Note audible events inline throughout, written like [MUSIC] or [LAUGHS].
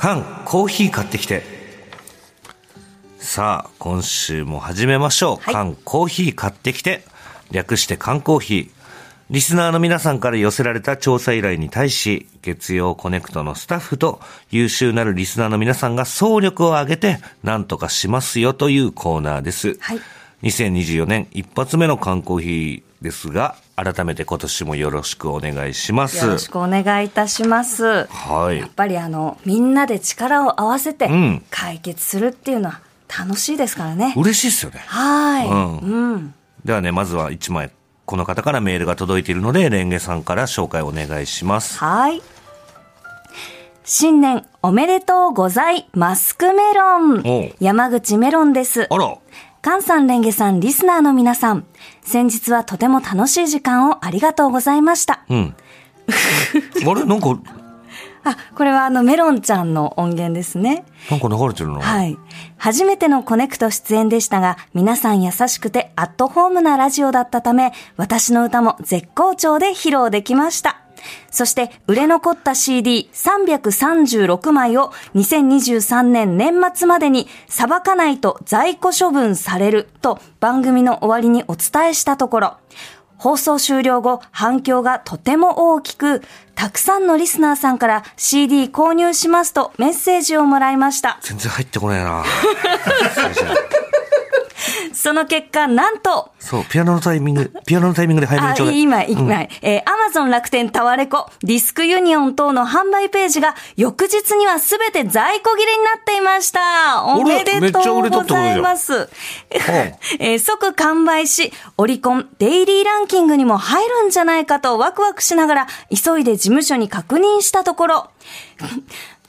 缶コーヒー買ってきて。さあ、今週も始めましょう。はい缶コーヒー買ってきて。略して缶コーヒー。リスナーの皆さんから寄せられた調査依頼に対し、月曜コネクトのスタッフと優秀なるリスナーの皆さんが総力を挙げて何とかしますよというコーナーです。はい2024年一発目の缶コーヒーですが、改めて今年もよろしくお願いします。よろしくお願いいたします。はいやっぱりあの、みんなで力を合わせてん解決するっていうのは楽しいですからね。嬉しいですよね。はい。うんうん。ではね、まずは1枚、この方からメールが届いているので、レンゲさんから紹介お願いします。はい。新年おめでとうございマスクメロン。山口メロンです。あら、菅さん、レンゲさん、リスナーの皆さん。先日はとても楽しい時間をありがとうございました。うん。[LAUGHS] あれ？なんか、あ、これはあのメロンちゃんの音源ですね。なんか流れてるな。はい。初めてのコネクト出演でしたが、皆さん優しくてアットホームなラジオだったため、私の歌も絶好調で披露できました。そして、売れ残った CD336 枚を2023年年末までにさばかないと在庫処分されると番組の終わりにお伝えしたところ、放送終了後、反響がとても大きく、たくさんのリスナーさんから CD 購入しますとメッセージをもらいました。全然入ってこないな。[LAUGHS] [LAUGHS] その結果、なんと、そう、ピアノのタイミング、ピアノのタイミングで早めあにちょうだい。今、今、えー、アマゾン楽天タワレコ、ディスクユニオン等の販売ページが、翌日にはすべて在庫切れになっていました。おめでとうございます。[LAUGHS] えー即完売し、オリコンデイリーランキングにも入るんじゃないかとワクワクしながら、急いで事務所に確認したところ、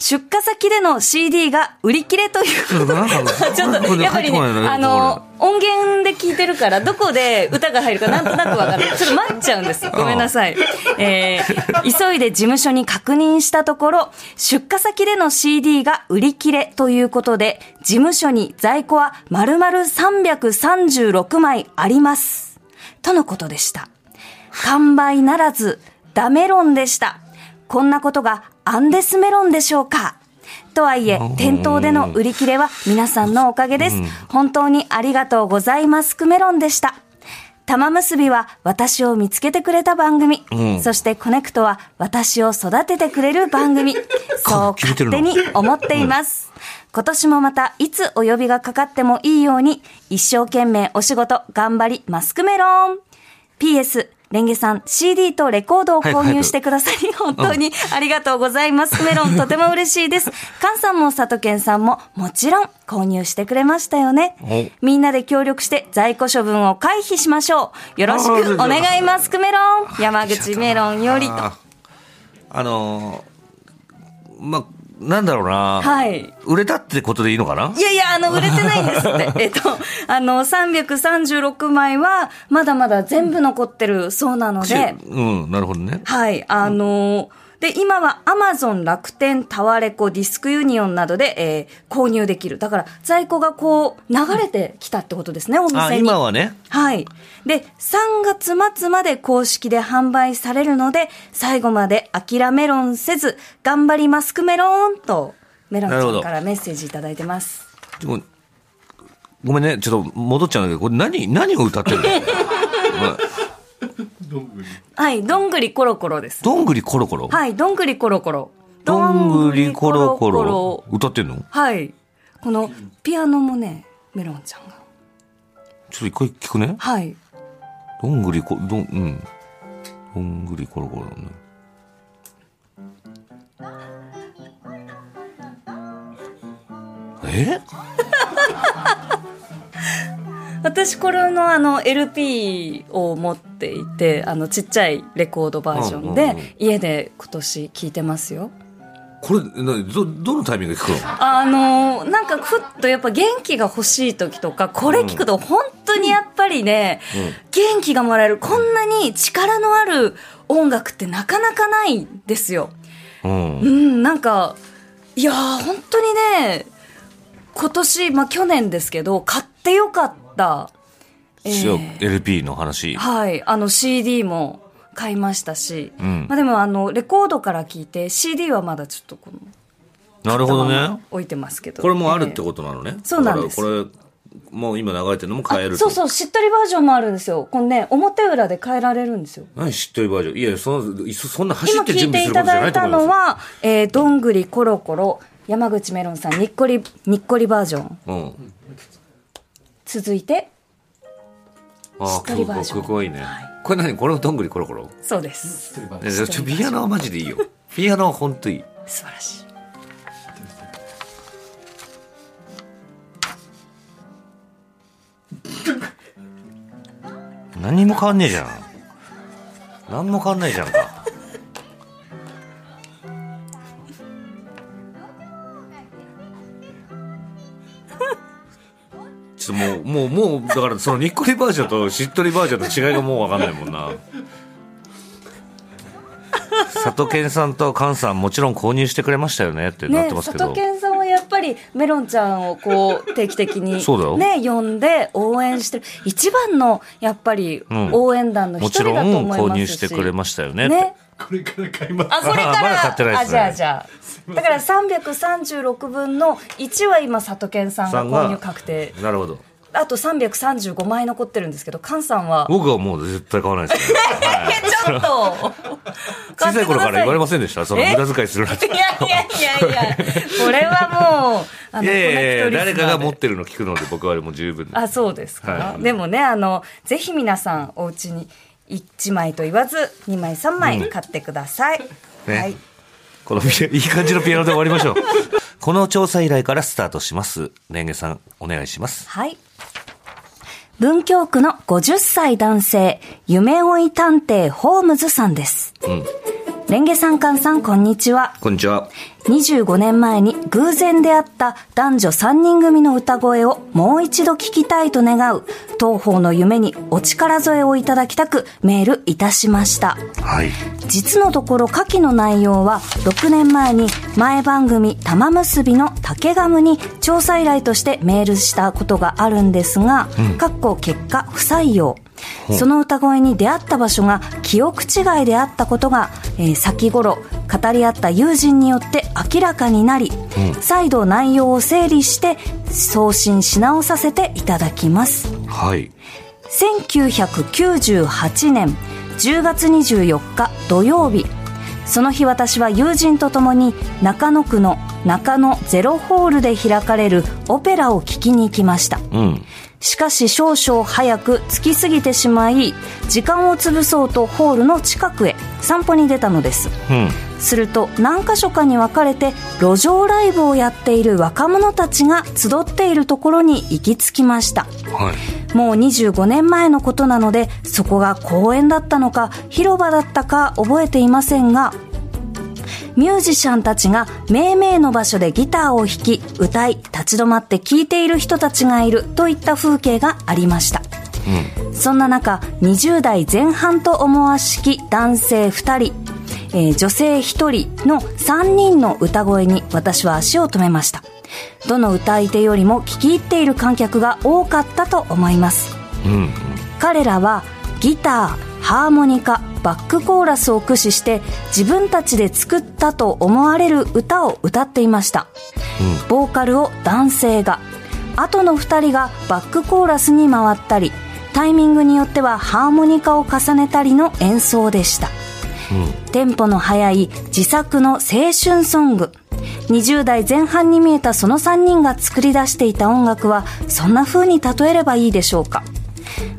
出荷先での CD が売り切れということでちょっと、やっぱりね、あの、音源で聞いてるから、どこで歌が入るかなんとなくわかる。[LAUGHS] ちょっと待っちゃうんです。ごめんなさい。えー、急いで事務所に確認したところ、出荷先での CD が売り切れということで、事務所に在庫は丸々336枚あります。とのことでした。完売ならず、ダメロンでした。こんなことがアンデスメロンでしょうか？とはいえ、店頭での売り切れは皆さんのおかげです。本当にありがとうございますクメロンでした。玉結びは私を見つけてくれた番組。そしてコネクトは私を育ててくれる番組。[LAUGHS] そう勝手に思っています。今年もまたいつお呼びがかかってもいいように、一生懸命お仕事頑張りマスクメロン。PS、レンゲさん、CD とレコードを購入してくださり、本当にありがとうございます。メロン、とても嬉しいです。[LAUGHS] カンさんも佐藤健さんも、もちろん購入してくれましたよね。みんなで協力して在庫処分を回避しましょう。よろしくお願いマスクメロン。山口メロンよりと。ああのー、ま、なんだろうな。はい。売れたってことでいいのかな？いやいや、あの、売れてないんですって。[LAUGHS] えっと、あの、336枚は、まだまだ全部残ってるそうなので、うん、なるほどね。はい、あのーで、今はアマゾン、楽天、タワレコ、ディスクユニオンなどで、えー購入できる。だから、在庫がこう、流れてきたってことですね、おあ、店に。今はね。はい。で、3月末まで公式で販売されるので、最後まで諦めろんせず、頑張りますくメロンと、メロンちゃんからメッセージいただいてます。でもごめんね、ちょっと戻っちゃうんだけど、これ何、何を歌ってるの？はい、どんぐりコロコロです。どんぐりコロコロ？はい、どんぐりコロコロ。どんぐりコロコロどんぐりコロコロ歌ってんの？はい。この、ピアノもね、メロンちゃんが。ちょっと一回聞くね。はい。どんぐりこ、どん、うん。どんぐりコロコロね。え？私これのあの LP を持っていて、あのちっちゃいレコードバージョンうんうんうんで、家で今年聴いてますよ。これ、など、どのタイミングで聞くの？あのなんかふっとやっぱ元気が欲しい時とか、これ聞くと本当にやっぱりね、元気がもらえる。こんなに力のある音楽ってなかなかないんですよ。うんう。ん、なんか、いやー、本当にね、今年、まあ去年ですけど、買ってよかった。えー LP の話。はい、あの CD も買いましたし、うんまあでもあの、レコードから聞いて、CD はまだちょっとこの、なるほどね置いてますけど。これもあるってとことなのね。そうなんですこれ、もう今流れてるのも変えるとそうそう、しっとりバージョンもあるんですよ。このね、表裏で変えられるんですよ。何知ってるバージョン？いや、その、そそんな走今って準聞いてい備することじゃないただいたと思います。のは、えー、どんぐりコロコロ、山口メロンさん、にっこり、にっこりバージョン。うん。続いて、ああ、しっとりバージョンここはいいねはい。これ何これどんぐりコロコロ？そうです。えちょピアノはマジでいいよ。[LAUGHS] ピアノは本当いい。素晴らしい。何にも変わんねえじゃん。何も変わんないじゃんか。もう、もう、もう、だからそのにっこりバージョンとしっとりバージョンの違いがもうわかんないもんな。佐藤健さんと菅さんもちろん購入してくれましたよねってなっねてますけど。佐藤健さんはやっぱりメロンちゃんをこう定期的に [LAUGHS] そうだよね呼んで応援してる一番のやっぱりうん応援団の一もちろん人だと思いますし、購入してくれましたよねって。ねこれから買います。あこれから [LAUGHS] まだ買ってないですねあじゃあじゃあだから336分の1は今佐藤健さんが購入確定なるほど。あと335枚残ってるんですけど菅さんは？僕はもう絶対買わないですね。[LAUGHS] はいちょっと小さい頃から言われませんでした？そのえ無駄遣いするなって。[LAUGHS] いやいやいやいやこれはもうあいやいやいやコネクトリスナーで誰かが持ってるの聞くので僕はもう十分。あ、そうですか。はいでもね、あの、ぜひ皆さん、お家に1枚と言わず、2枚、3枚買ってください。ねはい。このいい感じのピアノで終わりましょう。[LAUGHS] この調査依頼からスタートします。レンゲさん、お願いします。はい。文京区の50歳男性、夢追い探偵ホームズさんです。うん。レンゲさん、カンさん、こんにちは。こんにちは。25年前に偶然出会った男女3人組の歌声をもう一度聞きたいと願う東方の夢にお力添えをいただきたくメールいたしました。はい。実のところ下記の内容は6年前に前番組玉結びの竹ガムに調査依頼としてメールしたことがあるんですが、かっこ結果不採用。その歌声に出会った場所が記憶違いであったことが、えー先頃語り合った友人によって明らかになり、再度内容を整理して送信し直させていただきます。はい。1998年10月24日土曜日その日私は友人と共に中野区の中野ゼロホールで開かれるオペラを聴きに行きましたうん。しかし少々早く着きすぎてしまい時間を潰そうとホールの近くへ散歩に出たのですうん。すると何箇所かに分かれて路上ライブをやっている若者たちが集っているところに行き着きましたはい。もう25年前のことなので、そこが公園だったのか、広場だったか覚えていませんが、ミュージシャンたちが命名の場所でギターを弾き、歌い、立ち止まって聴いている人たちがいるといった風景がありました。そんな中、20代前半と思わしき男性2人、えー女性1人の3人の歌声に私は足を止めました。どの歌い手よりも聴き入っている観客が多かったと思います。うん。彼らはギター、ハーモニカ、バックコーラスを駆使して自分たちで作ったと思われる歌を歌っていました。ボーカルを男性が、後の二人がバックコーラスに回ったり、タイミングによってはハーモニカを重ねたりの演奏でした。テンポの速い自作の青春ソング。20代前半に見えたその3人が作り出していた音楽はそんな風に例えればいいでしょうか。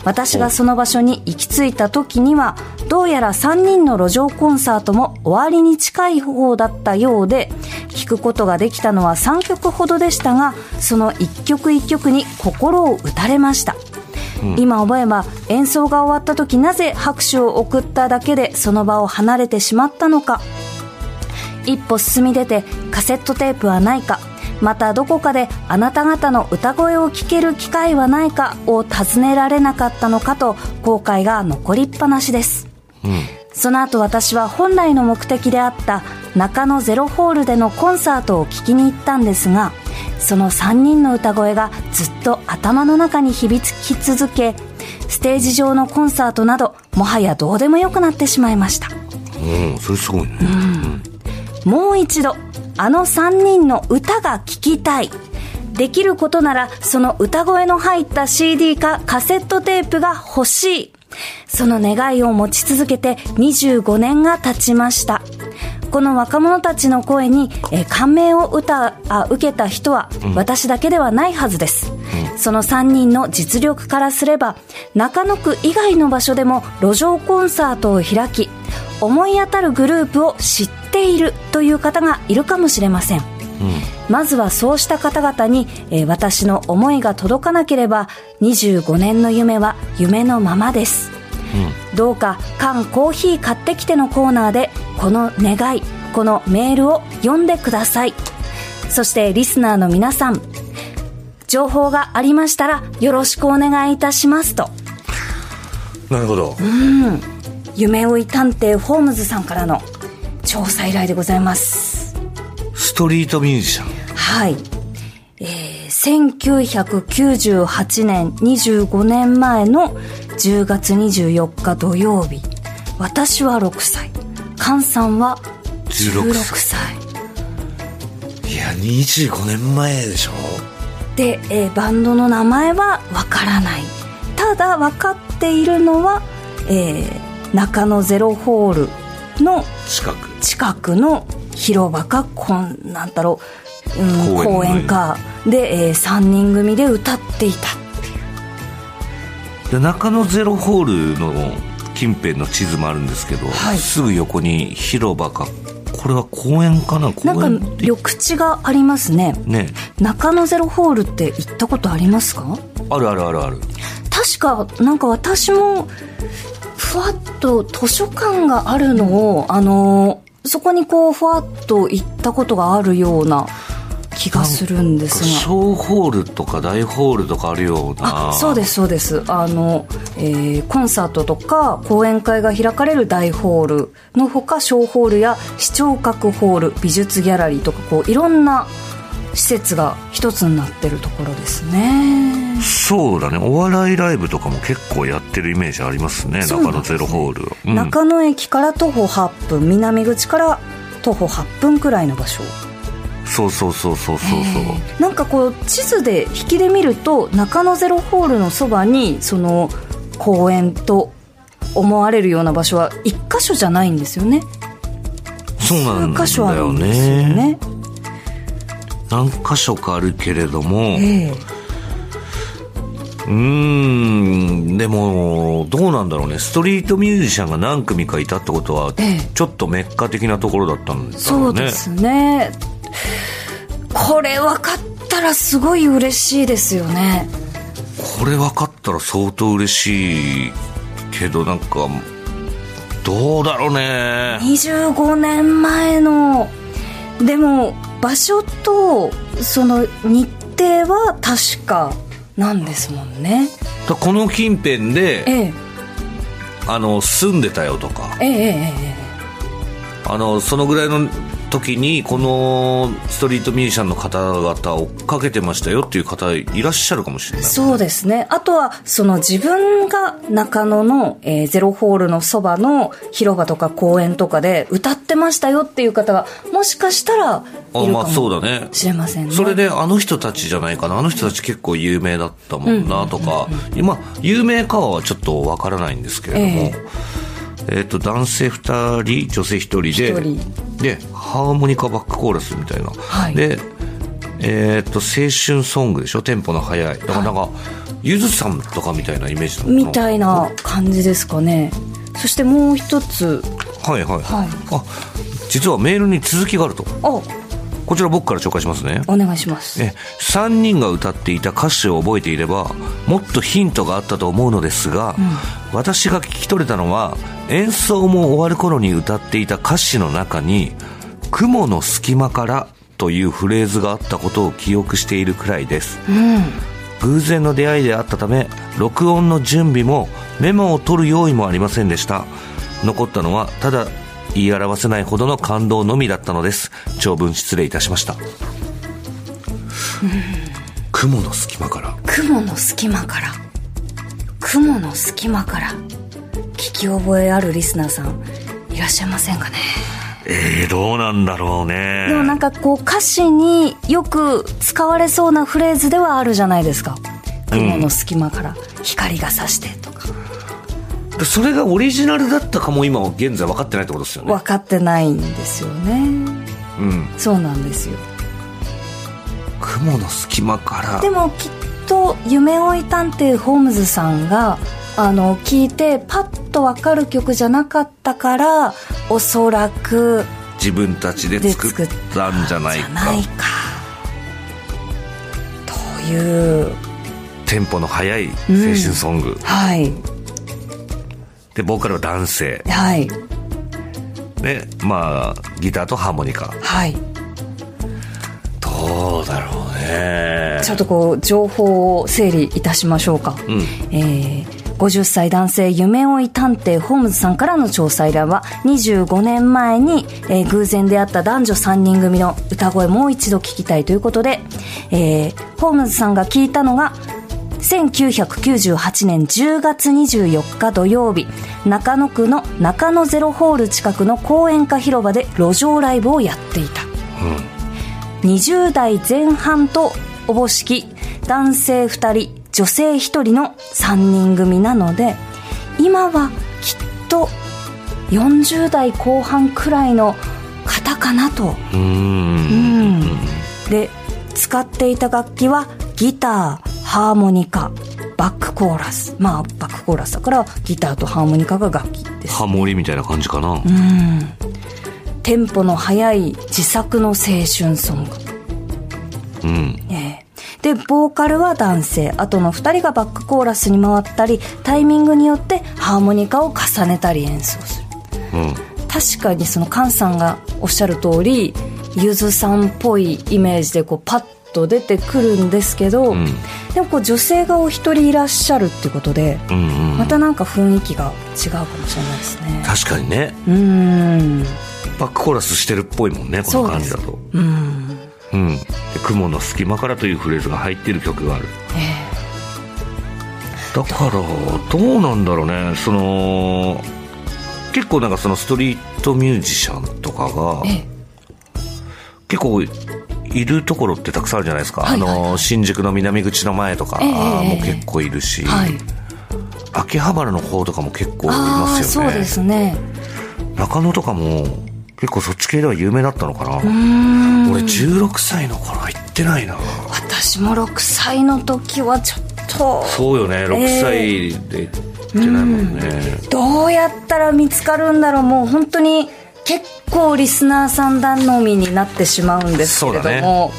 私がその場所に行き着いた時にはどうやら3人の路上コンサートも終わりに近い方だったようで聴くことができたのは3曲ほどでしたがその1曲1曲に心を打たれました。今思えば演奏が終わった時なぜ拍手を送っただけでその場を離れてしまったのか。一歩進み出てカセットテープはないか。またどこかであなた方の歌声を聞ける機会はないかを尋ねられなかったのかと後悔が残りっぱなしです、その後私は本来の目的であった中野ゼロホールでのコンサートを聴きに行ったんですがその3人の歌声がずっと頭の中に響き続けステージ上のコンサートなどもはやどうでもよくなってしまいましたうん、それすごいね。もう一度あの3人の歌が聴きたい。できることなら、その歌声の入った CD かカセットテープが欲しい。その願いを持ち続けて25年が経ちました。この若者たちの声に、えー感銘を歌あ受けた人は、私だけではないはずです、その3人の実力からすれば中野区以外の場所でも路上コンサートを開き思い当たるグループを知っているという方がいるかもしれませんまずはそうした方々に、えー私の思いが届かなければ25年の夢は夢のままです。どうか缶コーヒー買ってきてのコーナーでこの願いこのメールを読んでください。そしてリスナーの皆さん情報がありましたらよろしくお願いいたしますと。なるほど。夢追い探偵ホームズさんからの調査依頼でございます。ストリートミュージシャン。はい。えー、1998年25年前の10月24日土曜日。私は6歳。菅さんは16 16歳。歳。いや、25年前でしょ？で、えーバンドの名前はわからない。ただ分かっているのは、えー中野ゼロホールの近く。近くの広場かこんなんだろう、うん、公園公園か。で、え3人組で歌っていたで中野ゼロホールの近辺の地図もあるんですけど、はい。すぐ横に広場か。これは公園かな？公なん園って。か緑地がありますね。ね。中野ゼロホールって行ったことありますか？あるあるあるある。確かなんか私もふわっと図書館があるのをあのそこにこうふわっと行ったことがあるような気がするんですが小ホールとか大ホールとかあるような。あそうですそうです。あの、えーコンサートとか講演会が開かれる大ホールのほか小ホールや視聴覚ホール美術ギャラリーとかこういろんな施設が一つになってるところですね。そうだね。お笑いライブとかも結構やってるイメージありますね。ね。中野ゼロホール、うん。中野駅から徒歩8分南口から徒歩8分くらいの場所そうそうそうそうそうそう。なんかこう地図で引きで見ると中野ゼロホールのそばにその公園と思われるような場所は一箇所じゃないんですよね。そうなんだよるんですよね。ね何箇所かあるけれども、ええ。うーん、でも、どうなんだろうね。ストリートミュージシャンが何組かいたってことは、ええ。ちょっとメッカ的なところだったんだろそううね。ですねこれ分かったらすごい嬉しいですよね。これ分かったら相当嬉しいけど、なんか、どうだろうね。25年前のでも場所とその日程は確かなんですもんね。だこの近辺で、ええ。あの、住んでたよとか、えええええ。あの、そのぐらいの時に、このストリートミュージシャンの方々を追っかけてましたよっていう方いらっしゃるかもしれない。えそうですね。あとはその自分が中野の、えーゼロホールのそばの広場とか公園とかで歌ってましたよっていう方がもしかしたらいるかあまあそうもだね。しれませんね。それであの人たちじゃないかなあの人たち結構有名だったもんなとか、今有名かはちょっとわからないんですけれども、えっ、と男性2人女性1人ででハーモニカバックコーラスみたいな、はい。でえっ、と青春ソングでしょ？テンポの速い。だからなんか、ゆずさんとかみたいなイメージなのみたいな感じですかね。そしてもう一つ。はいはい、はい。あ実はメールに続きがあると。あこちら僕から紹介しますね。お願いします。え3人が歌っていた歌詞を覚えていればもっとヒントがあったと思うのですが、私が聞き取れたのは演奏も終わる頃に歌っていた歌詞の中に「雲の隙間から」というフレーズがあったことを記憶しているくらいです、偶然の出会いであったため録音の準備もメモを取る用意もありませんでした。残ったのはただ言い表せないほどの感動のみだったのです。長文失礼いたしました。雲の隙間から。雲の隙間から。雲の隙間から。聞き覚えあるリスナーさんいらっしゃいませんかね？えー、どうなんだろうね。でもなんかこう歌詞によく使われそうなフレーズではあるじゃないですか。雲の隙間から光が差してとか。でそれがオリジナルだったかも今現在分かってないってことですよね。分かってないんですよね。うん。そうなんですよ。雲の隙間から。でもきっと夢追い探偵ホームズさんがあの聞いてパッと分かる曲じゃなかったからおそらく自分たちで作ったんじゃないか。じゃないかというテンポの速い青春ソング。はいで、ボーカルは男性。はいで、まあ、ギターとハーモニカ。はいどうだろうね。ちょっとこう情報を整理いたしましょうか、うん。えー50歳男性夢追い探偵ホームズさんからの調査依頼は25年前に、えー偶然出会った男女3人組の歌声もう一度聞きたいということで、えーホームズさんが聞いたのが1998年10月24日土曜日中野区の中野ゼロホール近くの公園か広場で路上ライブをやっていた。20代前半とおぼしき男性2人女性1人の3人組なので今はきっと40代後半くらいの方かなと、うーん。で使っていた楽器はギターハーモニカバックコーラス。まあバックコーラスだからギターとハーモニカが楽器です。ハモリみたいな感じかな。テンポの速い自作の青春ソング。うん。ええ。でボーカルは男性。あとの2人がバックコーラスに回ったりタイミングによってハーモニカを重ねたり演奏する。うん。確かにその菅さんがおっしゃる通りゆずさんっぽいイメージでこうパッと出てくるんですけど、んでもこう女性がお一人いらっしゃるっていうことでうんうん。またなんか雰囲気が違うかもしれないですね確かにね。うーんバックコーラスしてるっぽいもんね、この感じだと。うんうん。で、雲の隙間からというフレーズが入っている曲がある。えだから、どうなんだろうね。その、結構なんかそのストリートミュージシャンとかがえ、え結構いるところってたくさんあるじゃないですか。はいはいはい。あの、新宿の南口の前とかええも結構いるし、えはい。秋葉原の方とかも結構いますよね。そうですね。中野とかも結構そっち系では有名だったのかな。俺16歳の頃は行ってないな。私も6歳の時はちょっと。そうよね、6歳で行ってないもんね。どうやったら見つかるんだろう。もう本当に結構リスナーさん頼みになってしまうんですけれども、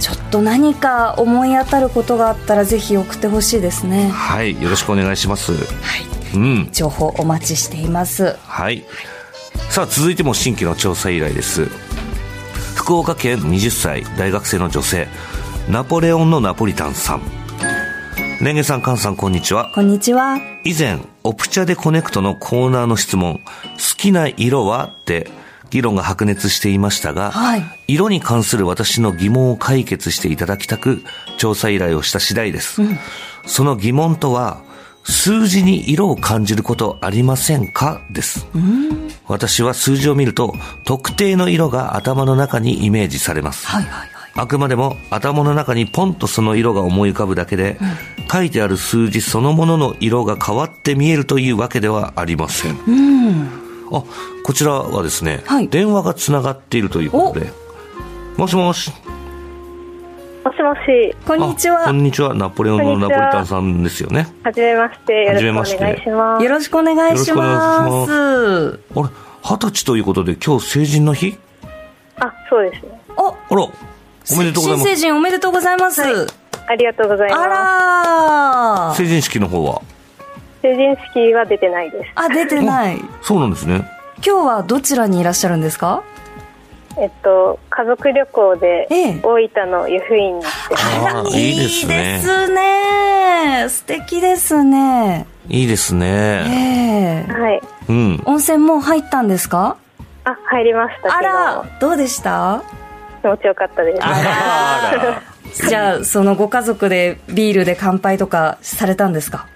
ちょっと何か思い当たることがあったらぜひ送ってほしいですねはい、よろしくお願いします。はいうん。情報お待ちしていますはい。さあ、続いても新規の調査依頼です。福岡県20歳、大学生の女性、ナポレオンのナポリタンさん。レンゲさん、カンさん、こんにちは。こんにちは以前、オプチャでコネクトのコーナーの質問、好きな色は？って議論が白熱していましたが、はい。色に関する私の疑問を解決していただきたく、調査依頼をした次第です。その疑問とは、数字に色を感じることありませんか？です。私は数字を見ると、特定の色が頭の中にイメージされます。はいはいはいあくまでも頭の中にポンとその色が思い浮かぶだけで、書いてある数字そのものの色が変わって見えるというわけではありません。あ、こちらはですね、はい電話がつながっているということで。もしもし。もしもし、こんにちあはこんにちは。ナポレオンのナポリタンさんですよね。はじめまして。よろしくおはじめまして願いします。よろしくお願いしよろしくお願ますあれ、二十歳ということで今日成人の日？あ、そうですね。おあら、おめでとうございます。新成人おめでとうございます、ありがとうございあまらー成人式の方は？す。成人式は出てないです。あ出てないそうなんですね。今日はどちらにいらっしゃるんですか？えっと、家族旅行でええ大分の湯布院に行ってます。ああ、いいですね。いいですね素敵ですねいいですえね。えはい。うん。温泉もう入ったんですか？あ、入りましたあけらどうでした？ど、気持ちよかったです。[LAUGHS] じゃあそのご家族でビールで乾杯とかされたんですか？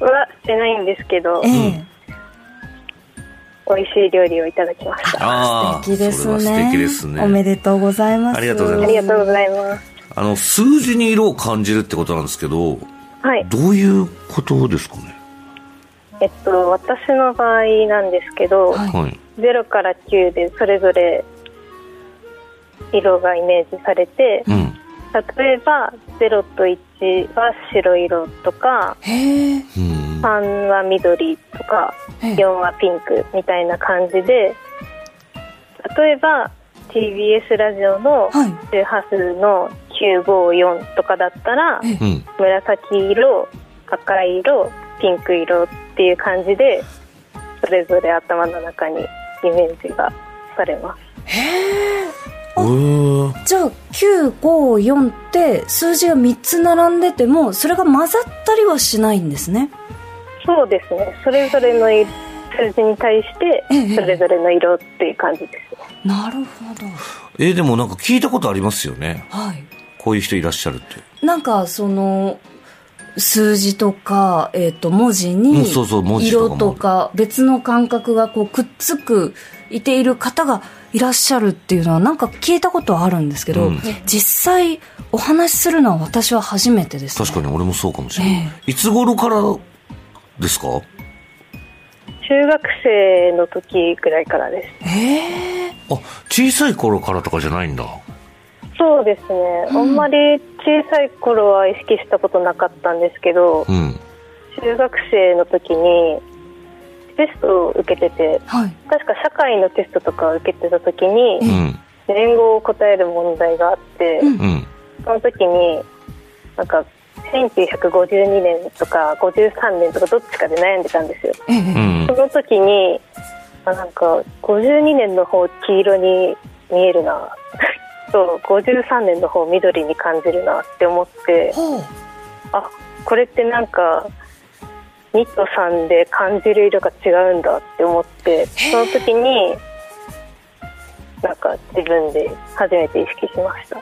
はしてないんですけどえ、え美味しい料理をいただきました。ああ、素敵ですね。素敵ですね。おめでとうございます。ありがとうございまありがとうございます。あの、数字に色を感じるってことなんですけど、はい。どういうことですかね？えっと、私の場合なんですけど、はいはい。0から9でそれぞれ色がイメージされて、うん。例えば0と1は白色とか、へえ。うん。3は緑とか、ええ4はピンクみたいな感じで、例えば TBS ラジオのはい周波数の954とかだったら。紫色、赤色、ピンク色っていう感じで、それぞれ頭の中にイメージがされます。うーじゃあ、954って数字が3つ並んでても、それが混ざったりはしないんですね。そうですね。それぞれのい数字に対してええ、それぞれの色っていう感じですね。なるほど。えーでもなんか聞いたことありますよね。はい。こういう人いらっしゃるって。なんか、その、数字とか、えっ、と、文字うんにそうそう文字とかも色とか別の感覚がこうくっつく、いている方がいらっしゃるっていうのはなんか聞いたことはあるんですけど、うん実際お話しするのは私は初めてです、ね。確かに俺もそうかもしれない。えいつ頃からですか？中学生の時ぐらいからです。ええあ、小さい頃からとかじゃないんだ。そうですね。あんまり小さい頃は意識したことなかったんですけど、うん。中学生の時にテストを受けてて、はい。確か社会のテストとかを受けてた時にう、ん。年号を答える問題があって、うんうん。その時に、なんか、1952年とか53年とかどっちかで悩んでたんですよ。ええうんそ。の時に、あなんか、52年の方黄色に見えるな。[LAUGHS] と、53年の方緑に感じるなって思って。あ、これってなんか、2と3で感じる色が違うんだって思って、その時に、なんか自分で初めて意識しました。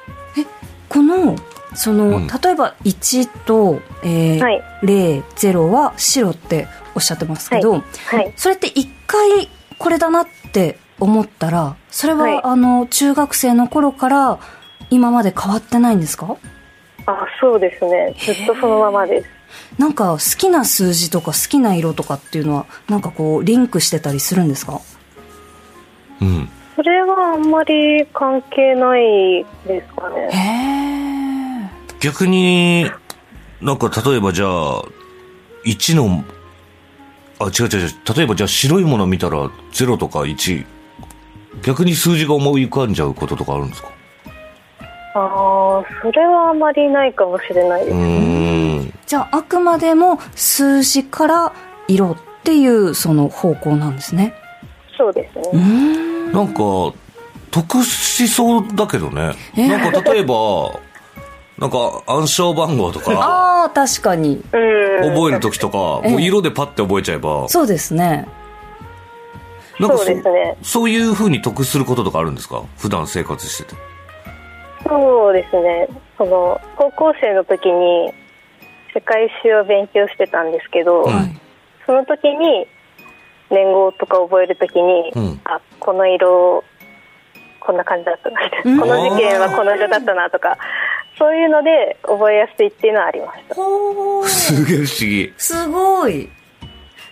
この、その、うん例えば1と、えーはい0、0は白っておっしゃってますけど、はい。それって一回これだなって思ったら、それは、はいあの、中学生の頃から今まで変わってないんですか？あ、そうですね。ずっとそのままです。なんか好きな数字とか好きな色とかっていうのは、なんかこう、リンクしてたりするんですか？うん。それはあんまり関係ないですかへね。え。逆に、なんか例えばじゃあ、1の、あ、違う違う違う。例えばじゃあ白いもの見たら0とか1。逆に数字が思い浮かんじゃうこととかあるんですか？ああ、それはあまりないかもしれないでうす。ーん。じゃあ、あくまでも数字から色っていうその方向なんですね。そうですうーね。ん。なんか、得しそうだけどね。えなんか例えば、なんか暗証番号とか、ああ、確かに。うん。覚えるときとか、ええもう色でパッて覚えちゃえば、そうですね。なんかそうですねそういう風に得することとかあるんですか？普段生活してて。そうですね。その、高校生の時に世界史を勉強してたんですけど。その時に年号とか覚える時に、うんあ、この色、こんな感じだったなこの事件はこの色だったなとか、そういうので覚えやすいっていうのはありました。すげえ不思議。すごい。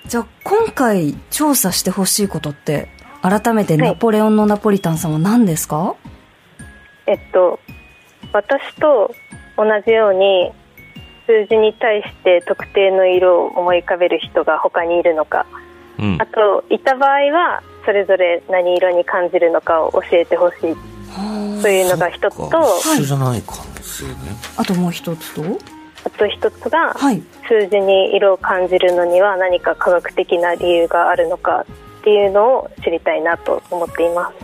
じゃあ、今回調査してほしいことって、改めてナポレオンのナポリタンさんは何ですか、えっと、私と同じように数字に対して特定の色を思い浮かべる人が他にいるのか、うんあ。と、いた場合はそれぞれ何色に感じるのかを教えてほしいというのが一つと、か一緒じゃない可能性ね。あともう一つと？あと一つが、はい。数字に色を感じるのには何か科学的な理由があるのかっていうのを知りたいなと思っています。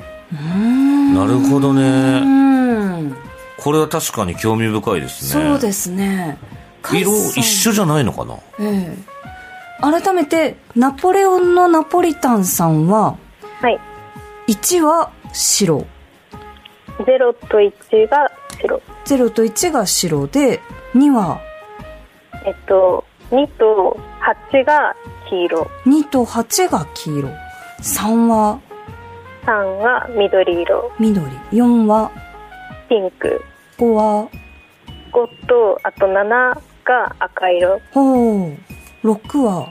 なるほどねうーん。これは確かに興味深いですね。そうですね。色一緒じゃないのかな？ええ改めて、ナポレオンのナポリタンさんは、はい。1は白、0と1が白。0と1が白で、2は？えっと、2と8が黄色。2と8が黄色。3は？3は緑色。緑。4は？ピンク。5は？5とあと7が赤色。ほう。6は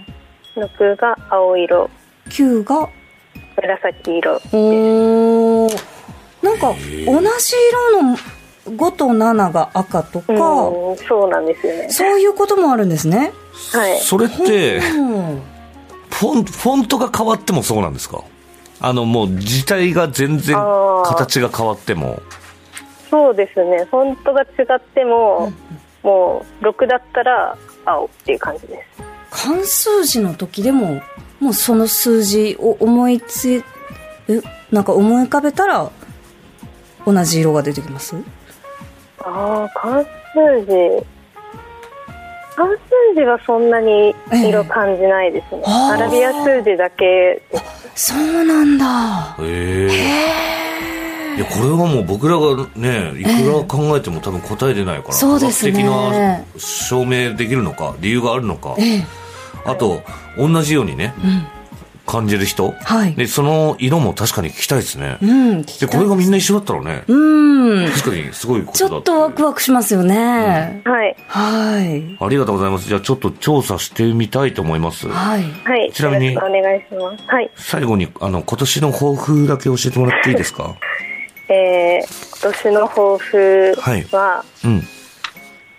？6が青色。9が？紫色。おー。なんか同じ色の5と7が赤とか、うんそうなんですよね。そういうこともあるんですね。はい。それって、う。んフォンフォントが変わってもそうなんですか？あの、もう字体が全然形が変わっても。そうですね。フォントが違っても、もう6だったら青っていう感じです。漢数字の時でも、もうその数字を思いつえ、なんか思い浮かべたら、同じ色が出てきます？ああ関数字関数字はそんなに色感じないですね、あーアラビア数字だけそうなんだ。へえ。いや、これはもう僕らがね、いくら考えても多分答え出ないから、そうですね科学的な証明できるのか、理由があるのか。ええ。あと、同じようにね、感じる人？はいで、その色も確かに聞きたいですね。うん、聞きで、たいこれがみんな一緒だったらね、うん。確かにすごいことちだょっとワクワクしますよね。はいはい。ありがとうございます。じゃあちょっと調査してみたいと思います。はい。はいちなみにお願いしますはい最後に、あの、今年の抱負だけ教えてもらっていいですか？[LAUGHS] えー、今年の抱負は、うん。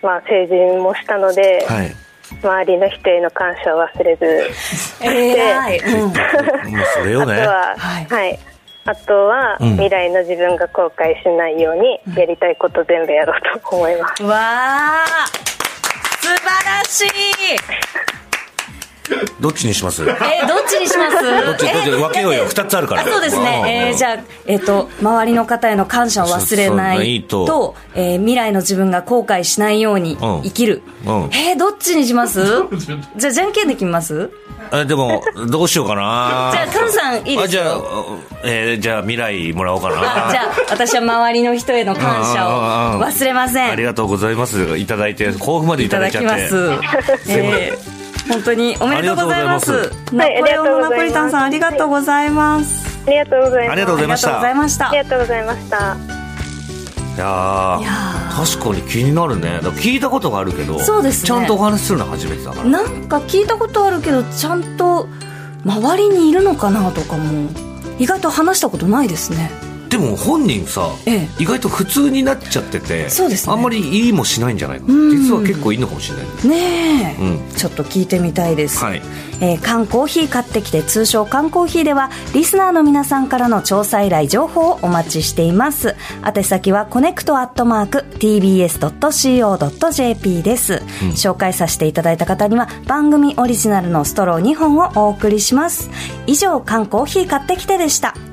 まあ成人もしたので、はい。周りの人への感謝を忘れず [LAUGHS] えらい。うん。それをね。あとは、はいはい。あとは、うん未来の自分が後悔しないように、やりたいこと全部やろうと思います。わあ素晴らしいどっちにします？どっえどっちにします？ち、どっち、分けようよ。二つあるから。あそうですね、えーじゃあ、えっと周りの方への感謝を忘れないそうとえー未来の自分が後悔しないようにうん。生きる、うん。えーどっちにします？じゃあじゃんけんで決めます？あでも、どうしようかな。じゃあカンさんいいですか？あじゃあ、えーじゃあ未来もらおうかな。あじゃあ私は周りの人への感謝を忘れません。ありがとうございます。いただいて、甲府までいいただただいちゃって。きます。えー本当におめでとうございます。ありがとうございますナポレオンのナポリタンさんありがとうございます。ありがとうございます。ありがとうございましたありがとうございましたあり。がとうございました。いやーいや確かに気になるね。聞いたことがあるけど、そうですねちゃんとお話しするのは初めてだから。なんか聞いたことあるけどちゃんと周りにいるのかなとかも意外と話したことないですね。でも本人さ、ええ。意外と普通になっちゃってて、そうですね。あんまりいいもしないんじゃないかな。ん。実は結構いいのかもしれない。ね。え、うん。ちょっと聞いてみたいです。はい。えー缶コーヒー買ってきて通称缶コーヒーではリスナーの皆さんからの調査依頼情報をお待ちしています。宛先はコネクトアットマーク tbs.co.jp です、紹介させていただいた方には番組オリジナルのストロー2本をお送りします。以上缶コーヒー買ってきてでした